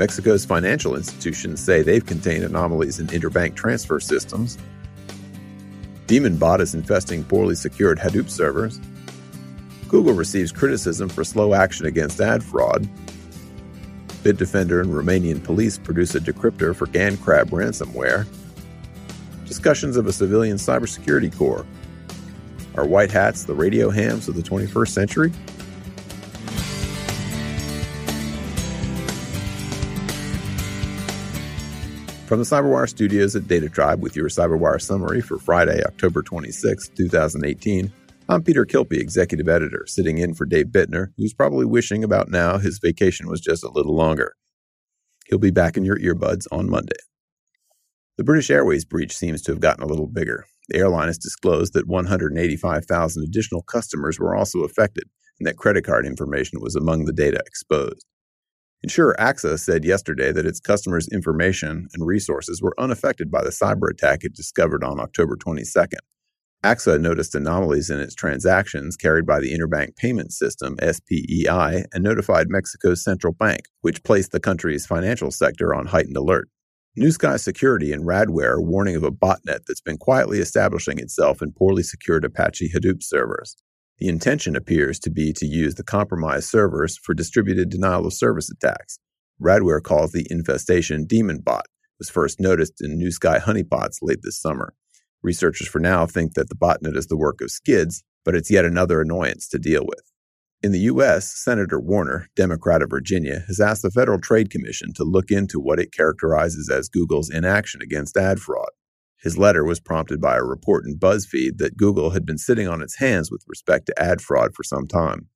Mexico's financial institutions say they've contained anomalies in interbank transfer systems. Demonbot is infesting poorly secured Hadoop servers. Google receives criticism for slow action against ad fraud. Bitdefender and Romanian police produce a decryptor for GandCrab ransomware. Discussions of a civilian cybersecurity corps. Are white hats the radio hams of the 21st century? From the CyberWire studios at Data Tribe with your CyberWire summary for Friday, October 26, 2018, I'm Peter Kilpe, Executive Editor, sitting in for Dave Bittner, who's probably wishing about now his vacation was just a little longer. He'll be back in your earbuds on Monday. The British Airways breach seems to have gotten a little bigger. The airline has disclosed that 185,000 additional customers were also affected and that credit card information was among the data exposed. Insurer AXA said yesterday that its customers' information and resources were unaffected by the cyber attack it discovered on October 22nd. AXA noticed anomalies in its transactions carried by the Interbank Payment System, SPEI, and notified Mexico's central bank, which placed the country's financial sector on heightened alert. NewSky Security and Radware are warning of a botnet that's been quietly establishing itself in poorly secured Apache Hadoop servers. The intention appears to be to use the compromised servers for distributed denial of service attacks. Radware calls the infestation Demonbot, was first noticed in NewSky honeypots late this summer. Researchers for now think that the botnet is the work of skids, but it's yet another annoyance to deal with. In the U.S., Senator Warner, Democrat of Virginia, has asked the Federal Trade Commission to look into what it characterizes as Google's inaction against ad fraud. His letter was prompted by a report in BuzzFeed that Google had been sitting on its hands with respect to ad fraud for some time.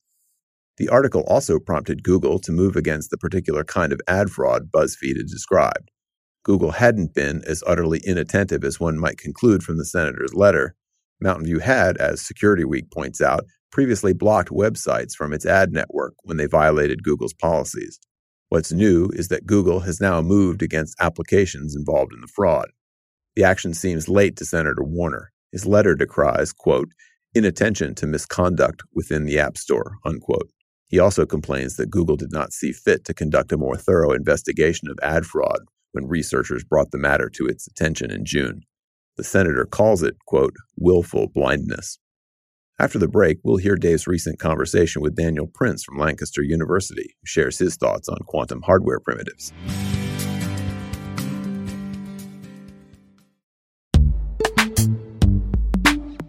The article also prompted Google to move against the particular kind of ad fraud BuzzFeed had described. Google hadn't been as utterly inattentive as one might conclude from the senator's letter. Mountain View had, as Security Week points out, previously blocked websites from its ad network when they violated Google's policies. What's new is that Google has now moved against applications involved in the fraud. The action seems late to Senator Warner. His letter decries, quote, inattention to misconduct within the App Store, unquote. He also complains that Google did not see fit to conduct a more thorough investigation of ad fraud when researchers brought the matter to its attention in June. The senator calls it, quote, willful blindness. After the break, we'll hear Dave's recent conversation with Daniel Prince from Lancaster University, who shares his thoughts on quantum hardware primitives.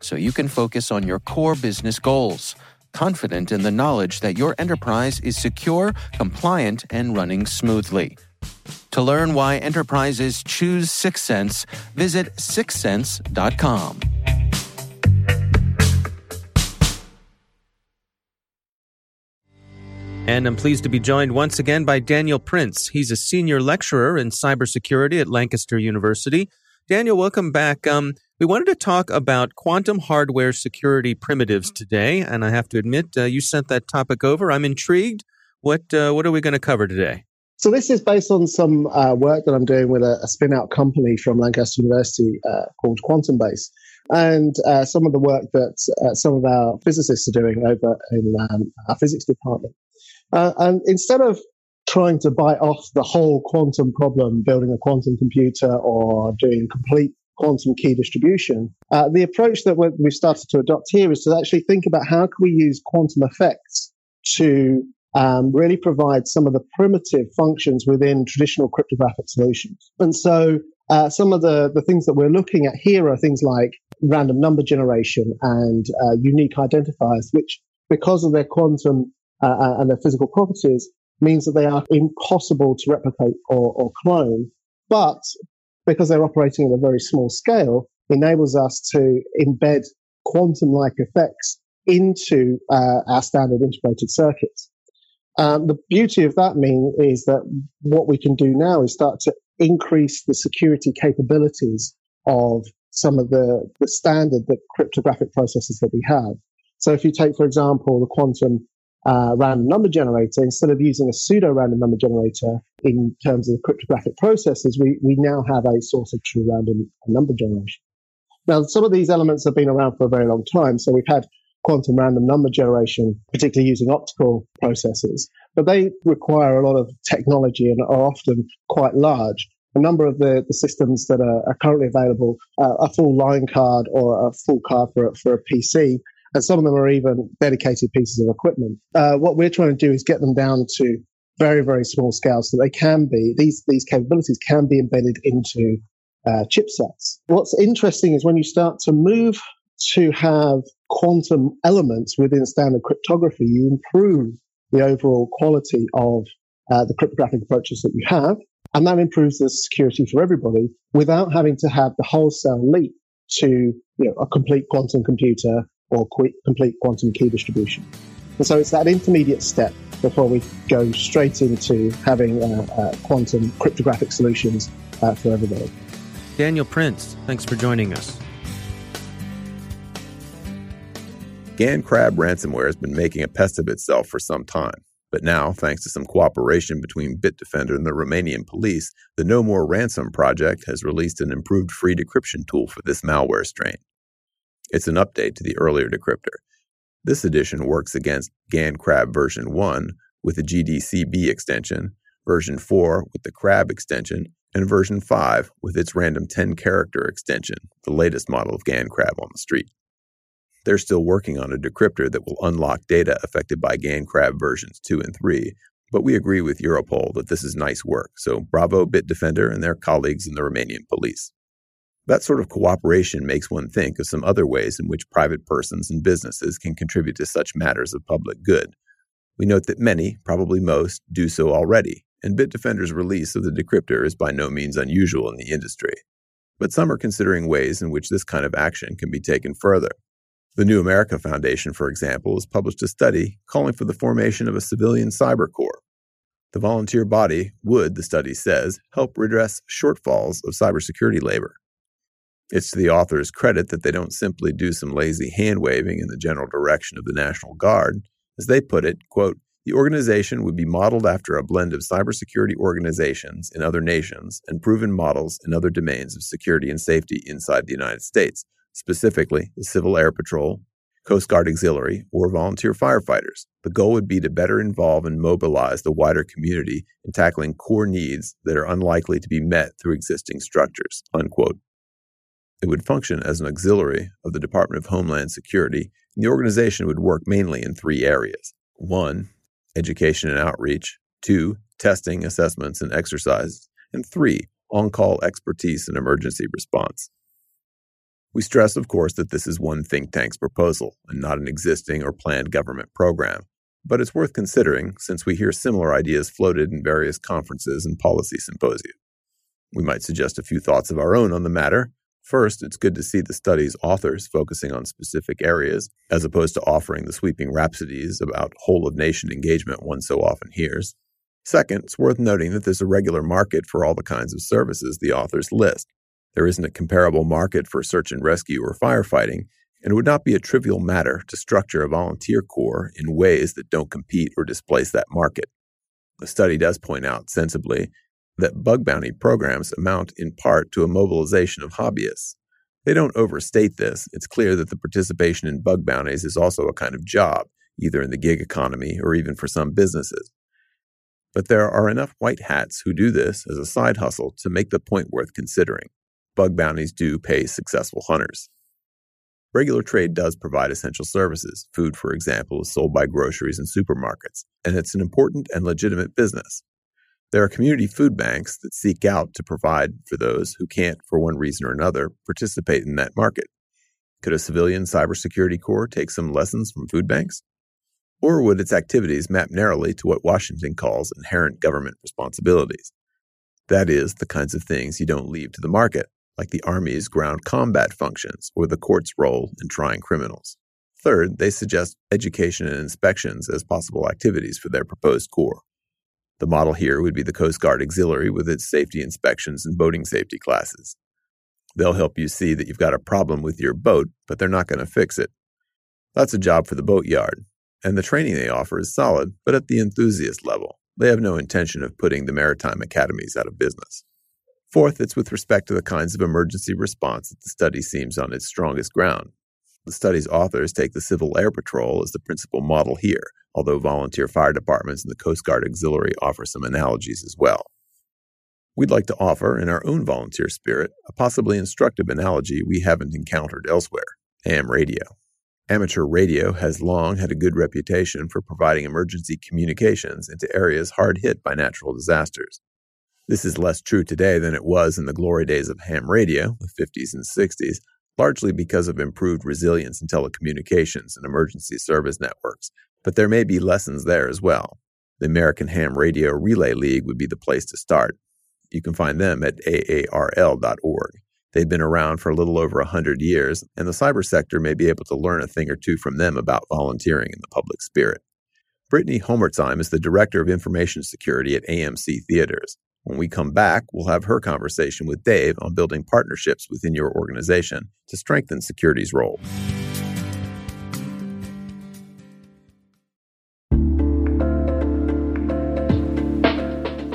so you can focus on your core business goals. Confident in the knowledge that your enterprise is secure, compliant, and running smoothly. To learn why enterprises choose Syxsense, visit syxsense.com. And I'm pleased to be joined once again by Daniel Prince. He's a senior lecturer in cybersecurity at Lancaster University. Daniel, welcome back. Um, we wanted to talk about quantum hardware security primitives today, and I have to admit, uh, you sent that topic over. I'm intrigued. What uh, what are we going to cover today? So this is based on some uh, work that I'm doing with a, a spin-out company from Lancaster University uh, called Quantum Base, and uh, some of the work that uh, some of our physicists are doing over in um, our physics department. Uh, and instead of trying to bite off the whole quantum problem, building a quantum computer or doing complete quantum key distribution, uh, the approach that we've started to adopt here is to actually think about how can we use quantum effects to um, really provide some of the primitive functions within traditional cryptographic solutions. And so uh, some of the, the things that we're looking at here are things like random number generation and uh, unique identifiers, which because of their quantum uh, uh and their physical properties means that they are impossible to replicate or, or clone. But because they're operating at a very small scale, enables us to embed quantum-like effects into uh, our standard integrated circuits. Um, the beauty of that mean is that what we can do now is start to increase the security capabilities of some of the, the standard the cryptographic processes that we have. So if you take, for example, the quantum uh, random number generator, instead of using a pseudo random number generator in terms of the cryptographic processes, we, we now have a source of true random number generation. Now, some of these elements have been around for a very long time. So we've had quantum random number generation, particularly using optical processes, but they require a lot of technology and are often quite large. A number of the, the systems that are, are currently available, uh, a full line card or a full card for, for a PC, and some of them are even dedicated pieces of equipment. Uh, what we're trying to do is get them down to very, very small scale so they can be, these, these capabilities can be embedded into uh, chipsets. What's interesting is when you start to move to have quantum elements within standard cryptography, you improve the overall quality of uh, the cryptographic approaches that you have. And that improves the security for everybody without having to have the wholesale leap to you know, a complete quantum computer or complete quantum key distribution. And so it's that intermediate step before we go straight into having uh, uh, quantum cryptographic solutions uh, for everybody. Daniel Prince, thanks for joining us. GandCrab ransomware has been making a pest of itself for some time. But now, thanks to some cooperation between Bitdefender and the Romanian police, the No More Ransom project has released an improved free decryption tool for this malware strain. It's an update to the earlier decryptor. This edition works against GandCrab version 1 with the GDCB extension, version 4 with the CRAB extension, and version 5 with its random 10 character extension, the latest model of GandCrab on the street. They're still working on a decryptor that will unlock data affected by GandCrab versions 2 and 3, but we agree with Europol that this is nice work, so bravo Bitdefender and their colleagues in the Romanian police. That sort of cooperation makes one think of some other ways in which private persons and businesses can contribute to such matters of public good. We note that many, probably most, do so already, and Bitdefender's release of the decryptor is by no means unusual in the industry. But some are considering ways in which this kind of action can be taken further. The New America Foundation, for example, has published a study calling for the formation of a civilian cyber corps. The volunteer body would, the study says, help redress shortfalls of cybersecurity labor. It's to the author's credit that they don't simply do some lazy hand waving in the general direction of the National Guard. As they put it, quote, The organization would be modeled after a blend of cybersecurity organizations in other nations and proven models in other domains of security and safety inside the United States, specifically the Civil Air Patrol, Coast Guard Auxiliary, or volunteer firefighters. The goal would be to better involve and mobilize the wider community in tackling core needs that are unlikely to be met through existing structures. Unquote. It would function as an auxiliary of the Department of Homeland Security, and the organization would work mainly in three areas. One, education and outreach, two, testing, assessments, and exercises, and three, on call expertise and emergency response. We stress, of course, that this is one think tank's proposal and not an existing or planned government program, but it's worth considering since we hear similar ideas floated in various conferences and policy symposia. We might suggest a few thoughts of our own on the matter. First, it's good to see the study's authors focusing on specific areas, as opposed to offering the sweeping rhapsodies about whole of nation engagement one so often hears. Second, it's worth noting that there's a regular market for all the kinds of services the authors list. There isn't a comparable market for search and rescue or firefighting, and it would not be a trivial matter to structure a volunteer corps in ways that don't compete or displace that market. The study does point out, sensibly, that bug bounty programs amount in part to a mobilization of hobbyists. They don't overstate this. It's clear that the participation in bug bounties is also a kind of job, either in the gig economy or even for some businesses. But there are enough white hats who do this as a side hustle to make the point worth considering. Bug bounties do pay successful hunters. Regular trade does provide essential services. Food, for example, is sold by groceries and supermarkets, and it's an important and legitimate business. There are community food banks that seek out to provide for those who can't, for one reason or another, participate in that market. Could a civilian cybersecurity corps take some lessons from food banks? Or would its activities map narrowly to what Washington calls inherent government responsibilities? That is, the kinds of things you don't leave to the market, like the Army's ground combat functions or the court's role in trying criminals. Third, they suggest education and inspections as possible activities for their proposed corps. The model here would be the Coast Guard Auxiliary with its safety inspections and boating safety classes. They'll help you see that you've got a problem with your boat, but they're not going to fix it. That's a job for the boatyard, and the training they offer is solid, but at the enthusiast level. They have no intention of putting the maritime academies out of business. Fourth, it's with respect to the kinds of emergency response that the study seems on its strongest ground. The study's authors take the Civil Air Patrol as the principal model here, although volunteer fire departments and the Coast Guard Auxiliary offer some analogies as well. We'd like to offer, in our own volunteer spirit, a possibly instructive analogy we haven't encountered elsewhere ham radio. Amateur radio has long had a good reputation for providing emergency communications into areas hard hit by natural disasters. This is less true today than it was in the glory days of ham radio, the 50s and 60s, largely because of improved resilience in telecommunications and emergency service networks, but there may be lessons there as well. The American Ham Radio Relay League would be the place to start. You can find them at arrl.org. They've been around for a little over 100 years, and the cyber sector may be able to learn a thing or two from them about volunteering in the public spirit. Britney Hommertzheim is the Director of Information Security at AMC Theaters. When we come back, we'll have her conversation with Dave on building partnerships within your organization to strengthen security's role.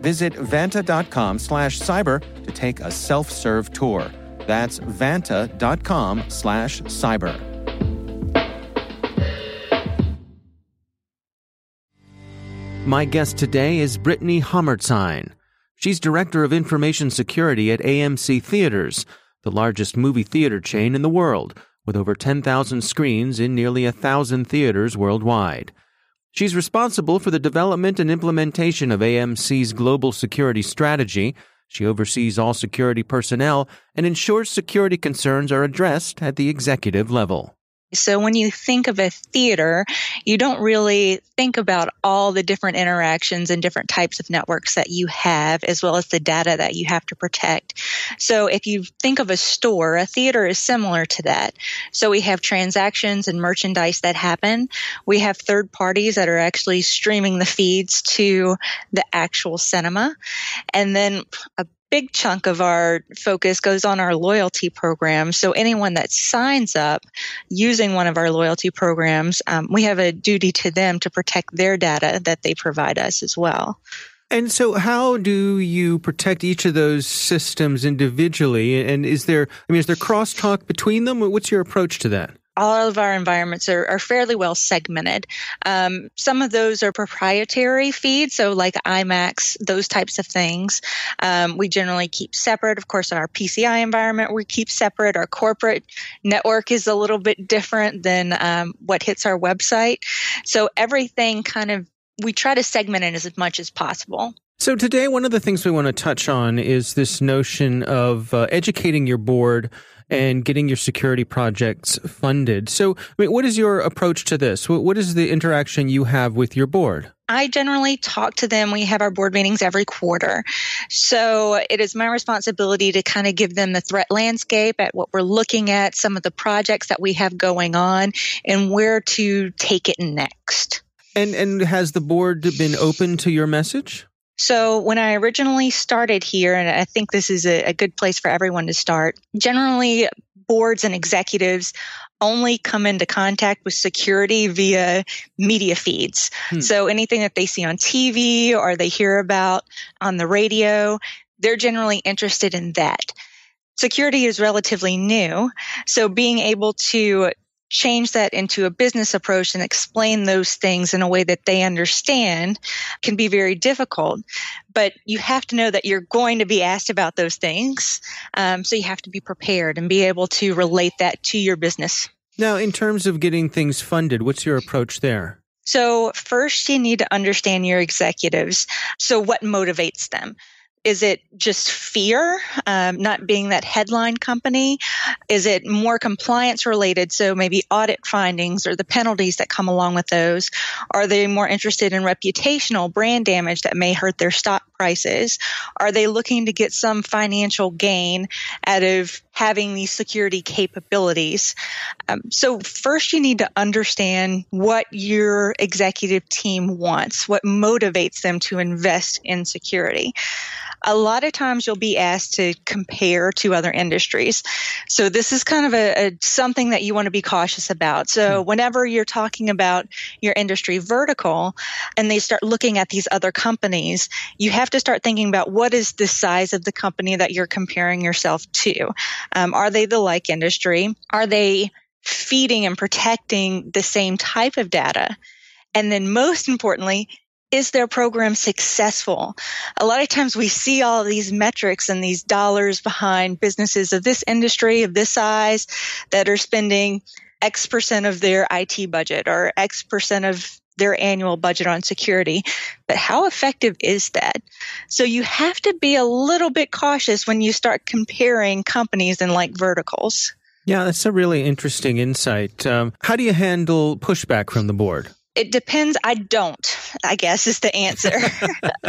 Visit vanta.com slash cyber to take a self-serve tour. That's vanta.com slash cyber. My guest today is Britney Hommertzheim. She's Director of Information Security at AMC Theaters, the largest movie theater chain in the world, with over 10,000 screens in nearly a thousand theaters worldwide. She's responsible for the development and implementation of AMC's global security strategy. She oversees all security personnel and ensures security concerns are addressed at the executive level. So when you think of a theater, you don't really think about all the different interactions and different types of networks that you have, as well as the data that you have to protect. So if you think of a store, a theater is similar to that. So we have transactions and merchandise that happen. We have third parties that are actually streaming the feeds to the actual cinema. And then a big chunk of our focus goes on our loyalty program. So anyone that signs up using one of our loyalty programs, um, we have a duty to them to protect their data that they provide us as well. And so, how do you protect each of those systems individually? And is there, I mean, is there crosstalk between them? What's your approach to that? All of our environments are, are fairly well segmented. Um, some of those are proprietary feeds, so like IMAX, those types of things. Um, we generally keep separate. Of course, our PCI environment we keep separate. Our corporate network is a little bit different than um, what hits our website. So everything kind of we try to segment it as much as possible. So today, one of the things we want to touch on is this notion of uh, educating your board and getting your security projects funded. So, I mean, what is your approach to this? What is the interaction you have with your board? I generally talk to them. We have our board meetings every quarter. So it is my responsibility to kind of give them the threat landscape at what we're looking at, some of the projects that we have going on, and where to take it next. And and has the board been open to your message? So when I originally started here, and I think this is a, a good place for everyone to start, generally boards and executives only come into contact with security via media feeds. Hmm. So anything that they see on TV or they hear about on the radio, they're generally interested in that. Security is relatively new. So being able to change that into a business approach and explain those things in a way that they understand can be very difficult. But you have to know that you're going to be asked about those things. Um, so you have to be prepared and be able to relate that to your business. Now, in terms of getting things funded, what's your approach there? So, first, you need to understand your executives. So, what motivates them? Is it just fear, um, not being that headline company? Is it more compliance related? So maybe audit findings or the penalties that come along with those? Are they more interested in reputational brand damage that may hurt their stock prices? Are they looking to get some financial gain out of having these security capabilities? Um, so first you need to understand what your executive team wants, what motivates them to invest in security a lot of times you'll be asked to compare to other industries. So this is kind of a, a something that you want to be cautious about. So hmm. whenever you're talking about your industry vertical and they start looking at these other companies, you have to start thinking about what is the size of the company that you're comparing yourself to. Um, are they the like industry? Are they feeding and protecting the same type of data? And then most importantly, is their program successful? A lot of times we see all these metrics and these dollars behind businesses of this industry, of this size, that are spending X percent of their IT budget or X percent of their annual budget on security. But how effective is that? So you have to be a little bit cautious when you start comparing companies in like verticals. Yeah, that's a really interesting insight. Um, how do you handle pushback from the board? It depends. I don't, I guess is the answer.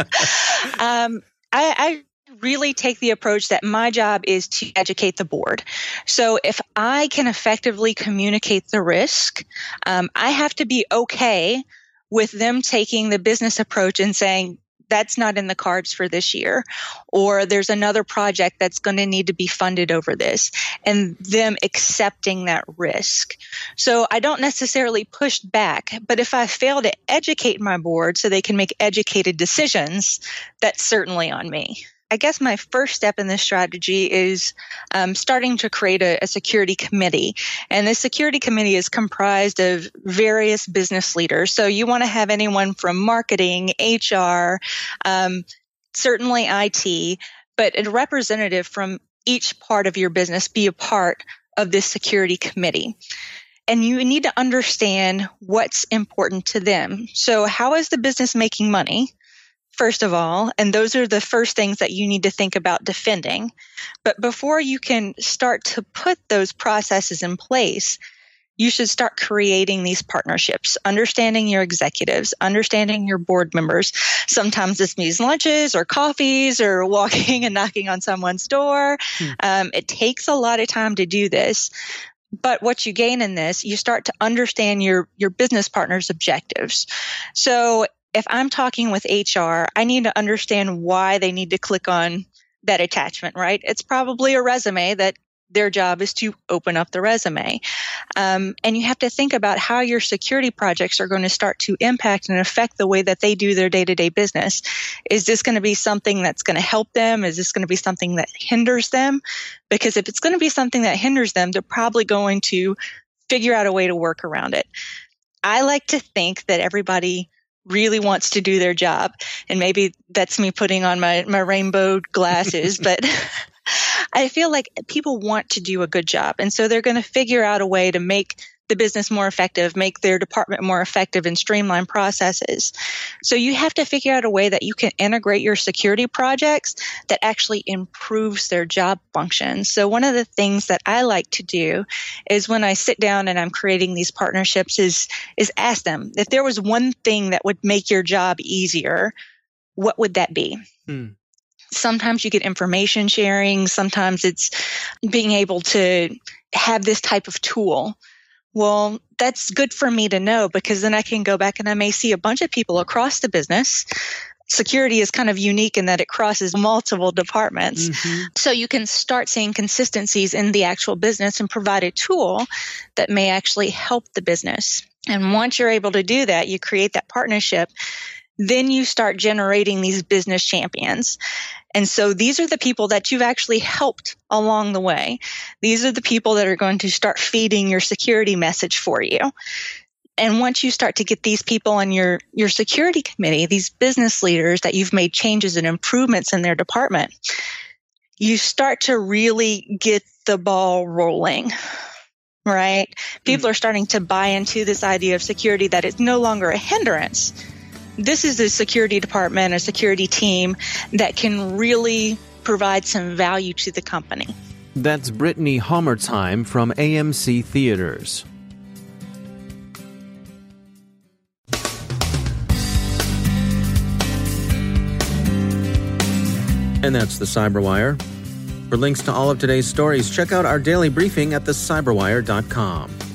um, I, I really take the approach that my job is to educate the board. So if I can effectively communicate the risk, um, I have to be okay with them taking the business approach and saying, that's not in the cards for this year or there's another project that's going to need to be funded over this and them accepting that risk. So i don't necessarily push back but if i fail to educate my board so they can make educated decisions that's certainly on me I guess my first step in this strategy is um, starting to create a, a, security committee. And this security committee is comprised of various business leaders. So you want to have anyone from marketing, HR, um, certainly IT, but a representative from each part of your business be a part of this security committee and you need to understand what's important to them. So, how is the business making money? First of all, and those are the first things that you need to think about defending. But before you can start to put those processes in place, you should start creating these partnerships, understanding your executives, understanding your board members. Sometimes this means lunches or coffees or walking and knocking on someone's door. Hmm. Um, it takes a lot of time to do this. But what you gain in this, you start to understand your, your business partner's objectives. So if I'm talking with HR, I need to understand why they need to click on that attachment, right? It's probably a resume that their job is to open up the resume. Um, and you have to think about how your security projects are going to start to impact and affect the way that they do their day to day business. Is this going to be something that's going to help them? Is this going to be something that hinders them? Because if it's going to be something that hinders them, they're probably going to figure out a way to work around it. I like to think that everybody really wants to do their job. And maybe that's me putting on my, my rainbow glasses, but I feel like people want to do a good job. And so they're going to figure out a way to make the business more effective, make their department more effective, and streamline processes. So you have to figure out a way that you can integrate your security projects that actually improves their job function. So one of the things that I like to do is when I sit down and I'm creating these partnerships is is ask them if there was one thing that would make your job easier, what would that be? Hmm. Sometimes you get information sharing. Sometimes it's being able to have this type of tool well, that's good for me to know because then I can go back and I may see a bunch of people across the business. Security is kind of unique in that it crosses multiple departments. Mm-hmm. So you can start seeing consistencies in the actual business and provide a tool that may actually help the business. And once you're able to do that, you create that partnership then you start generating these business champions. And so these are the people that you've actually helped along the way. These are the people that are going to start feeding your security message for you. And once you start to get these people on your, your security committee, these business leaders that you've made changes and improvements in their department, you start to really get the ball rolling right? People mm-hmm. are starting to buy into this idea of security that it's no longer a hindrance, this is a security department, a security team that can really provide some value to the company. That's Britney Hommertzheim from AMC Theaters. And that's the Cyberwire. For links to all of today's stories, check out our daily briefing at thecyberwire.com.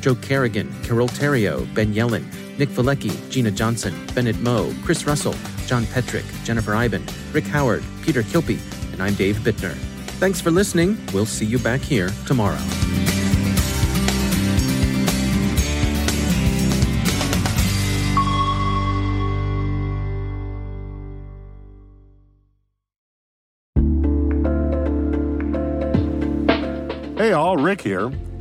Joe Carrigan, Carole Theriault, Ben Yelin, Nick Veliky, Gina Johnson, Bennett Moe, Chris Russell, John Petrik, Jennifer Eiben, Rick Howard, Peter Kilpe, and I'm Dave Bittner. Thanks for listening. We'll see you back here tomorrow. Hey all, Rick here.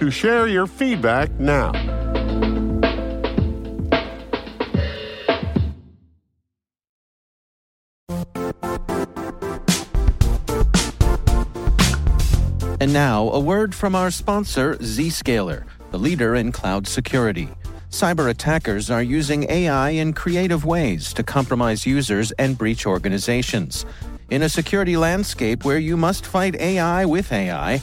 to share your feedback now. And now, a word from our sponsor, Zscaler, the leader in cloud security. Cyber attackers are using AI in creative ways to compromise users and breach organizations. In a security landscape where you must fight AI with AI,